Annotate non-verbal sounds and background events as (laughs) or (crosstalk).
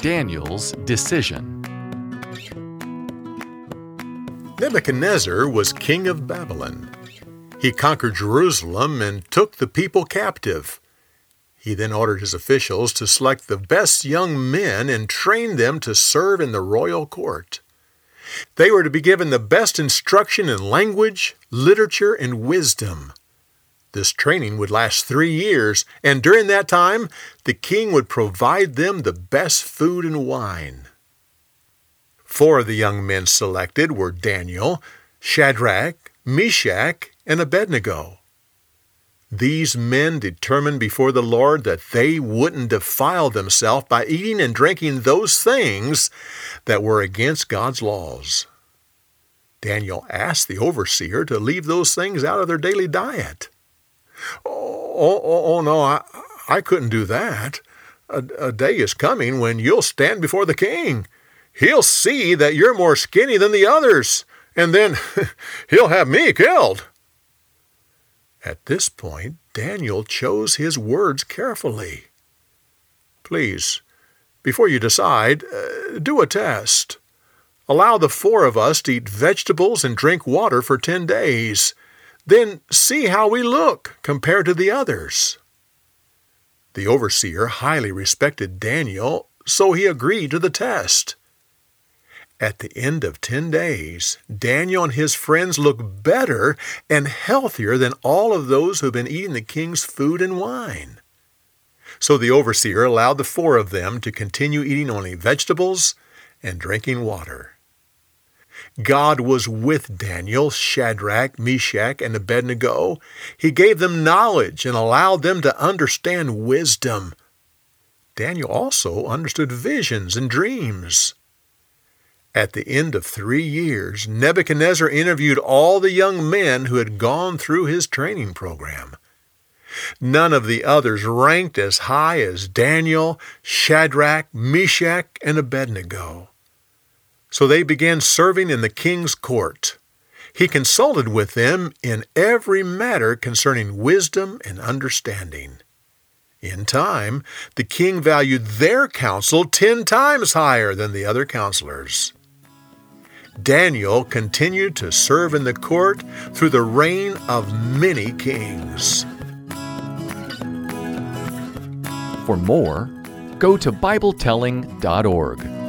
Daniel's decision. Nebuchadnezzar was king of Babylon. He conquered Jerusalem and took the people captive. He then ordered his officials to select the best young men and train them to serve in the royal court. They were to be given the best instruction in language, literature, and wisdom. This training would last three years, and during that time, the king would provide them the best food and wine. Four of the young men selected were Daniel, Shadrach, Meshach, and Abednego. These men determined before the Lord that they wouldn't defile themselves by eating and drinking those things that were against God's laws. Daniel asked the overseer to leave those things out of their daily diet. Oh, oh, oh, oh no, I, I couldn't do that. A, a day is coming when you'll stand before the king. He'll see that you're more skinny than the others, and then (laughs) he'll have me killed. At this point, Daniel chose his words carefully. Please, before you decide, uh, do a test. Allow the four of us to eat vegetables and drink water for ten days. Then see how we look compared to the others. The overseer highly respected Daniel, so he agreed to the test. At the end of ten days, Daniel and his friends looked better and healthier than all of those who had been eating the king's food and wine. So the overseer allowed the four of them to continue eating only vegetables and drinking water. God was with Daniel, Shadrach, Meshach, and Abednego. He gave them knowledge and allowed them to understand wisdom. Daniel also understood visions and dreams. At the end of three years, Nebuchadnezzar interviewed all the young men who had gone through his training program. None of the others ranked as high as Daniel, Shadrach, Meshach, and Abednego. So they began serving in the king's court. He consulted with them in every matter concerning wisdom and understanding. In time, the king valued their counsel ten times higher than the other counselors. Daniel continued to serve in the court through the reign of many kings. For more, go to BibleTelling.org.